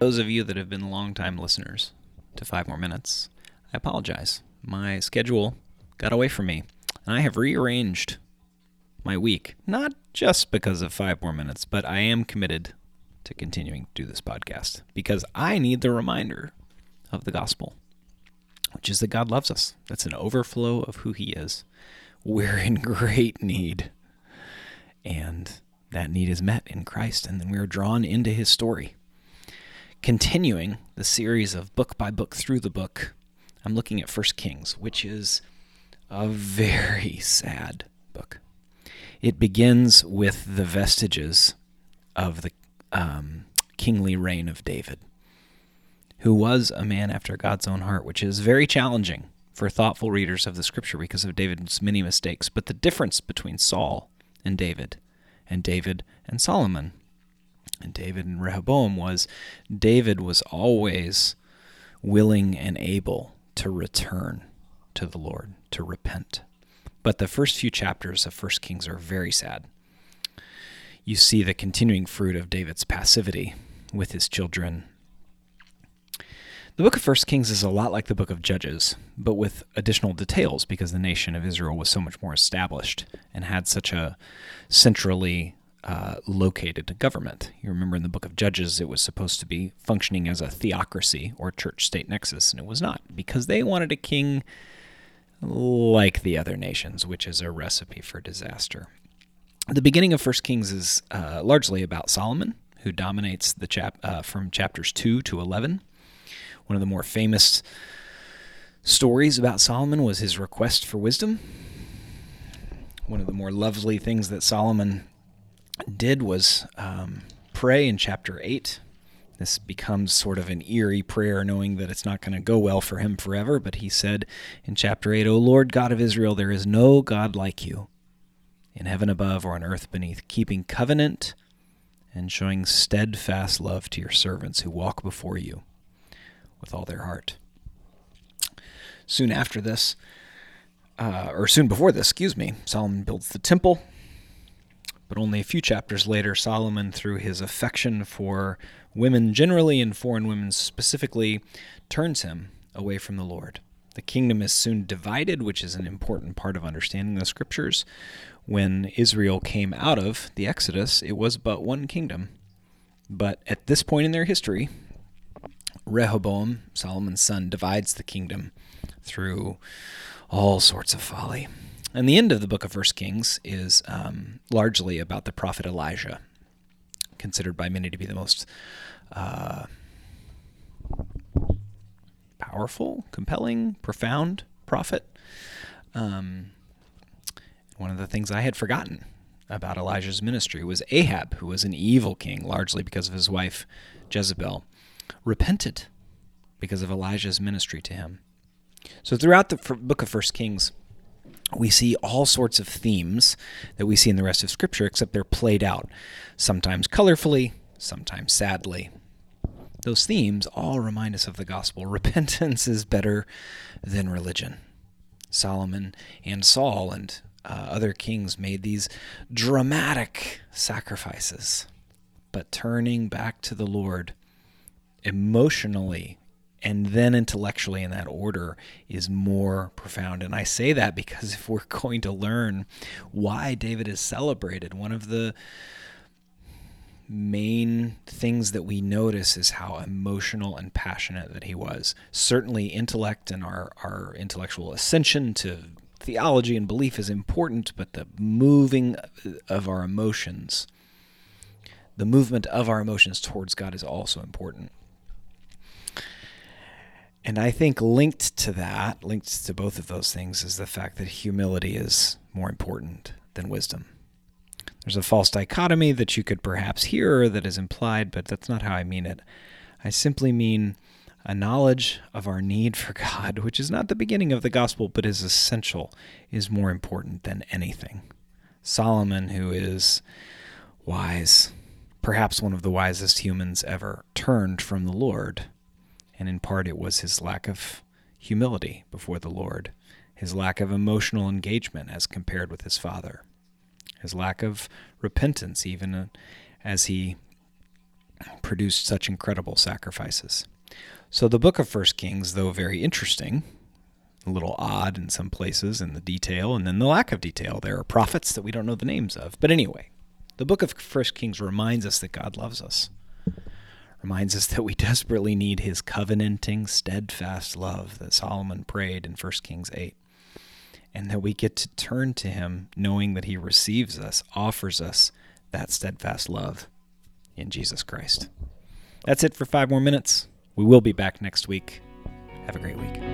Those of you that have been longtime listeners to Five More Minutes, I apologize. My schedule got away from me, and I have rearranged my week. Not just because of Five More Minutes, but I am committed to continuing to do this podcast because I need the reminder of the gospel, which is that God loves us. That's an overflow of who He is. We're in great need. And that need is met in Christ, and then we are drawn into His story continuing the series of book by book through the book, I'm looking at First Kings, which is a very sad book. It begins with the vestiges of the um, kingly reign of David, who was a man after God's own heart, which is very challenging for thoughtful readers of the scripture because of David's many mistakes. But the difference between Saul and David, and David and Solomon, and David and Rehoboam was David was always willing and able to return to the Lord, to repent. But the first few chapters of First Kings are very sad. You see the continuing fruit of David's passivity with his children. The book of First Kings is a lot like the book of Judges, but with additional details because the nation of Israel was so much more established and had such a centrally uh, located government. You remember in the book of Judges, it was supposed to be functioning as a theocracy or church state nexus, and it was not because they wanted a king like the other nations, which is a recipe for disaster. The beginning of First Kings is uh, largely about Solomon, who dominates the chap uh, from chapters two to eleven. One of the more famous stories about Solomon was his request for wisdom. One of the more lovely things that Solomon did was um, pray in chapter 8. This becomes sort of an eerie prayer, knowing that it's not going to go well for him forever. But he said in chapter 8, O Lord God of Israel, there is no God like you in heaven above or on earth beneath, keeping covenant and showing steadfast love to your servants who walk before you with all their heart. Soon after this, uh, or soon before this, excuse me, Solomon builds the temple but only a few chapters later, Solomon, through his affection for women generally and foreign women specifically, turns him away from the Lord. The kingdom is soon divided, which is an important part of understanding the scriptures. When Israel came out of the Exodus, it was but one kingdom. But at this point in their history, Rehoboam, Solomon's son, divides the kingdom through all sorts of folly. And the end of the book of First Kings is um, largely about the prophet Elijah, considered by many to be the most uh, powerful, compelling, profound prophet. Um, one of the things I had forgotten about Elijah's ministry was Ahab, who was an evil king, largely because of his wife Jezebel, repented because of Elijah's ministry to him. So throughout the book of First Kings, we see all sorts of themes that we see in the rest of Scripture, except they're played out, sometimes colorfully, sometimes sadly. Those themes all remind us of the gospel. Repentance is better than religion. Solomon and Saul and uh, other kings made these dramatic sacrifices, but turning back to the Lord emotionally and then intellectually in that order is more profound. And I say that because if we're going to learn why David is celebrated, one of the main things that we notice is how emotional and passionate that he was. Certainly, intellect and our, our intellectual ascension to theology and belief is important, but the moving of our emotions, the movement of our emotions towards God is also important. And I think linked to that, linked to both of those things, is the fact that humility is more important than wisdom. There's a false dichotomy that you could perhaps hear that is implied, but that's not how I mean it. I simply mean a knowledge of our need for God, which is not the beginning of the gospel, but is essential, is more important than anything. Solomon, who is wise, perhaps one of the wisest humans ever, turned from the Lord and in part it was his lack of humility before the Lord, his lack of emotional engagement as compared with his father, his lack of repentance, even uh, as he produced such incredible sacrifices. So the book of First Kings, though very interesting, a little odd in some places in the detail and then the lack of detail. There are prophets that we don't know the names of. But anyway, the book of First Kings reminds us that God loves us. Reminds us that we desperately need his covenanting, steadfast love that Solomon prayed in 1 Kings 8. And that we get to turn to him knowing that he receives us, offers us that steadfast love in Jesus Christ. That's it for five more minutes. We will be back next week. Have a great week.